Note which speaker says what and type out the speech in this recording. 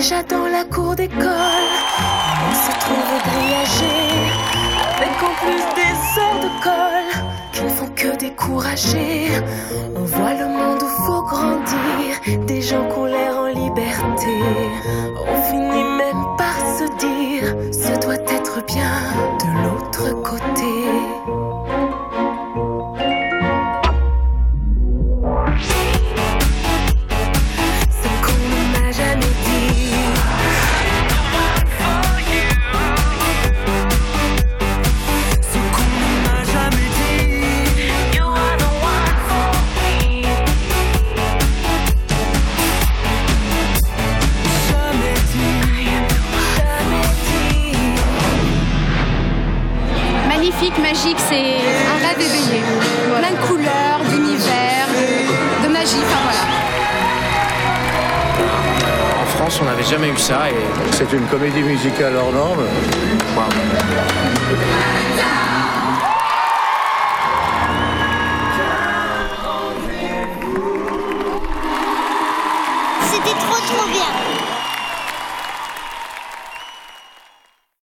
Speaker 1: déjà dans la cour d'école. On se trouve grillagé, avec en plus des heures de colle qui ne font que décourager. On voit le monde où faut grandir, des gens qu'on l'air en liberté. On finit
Speaker 2: magnifique, magique, c'est un rêve éveillé. Plein de couleurs, d'univers, de, magie.
Speaker 3: En France, on n'avait jamais eu ça. Et...
Speaker 4: C'est une comédie musicale hors norme.
Speaker 5: C'était trop trop bien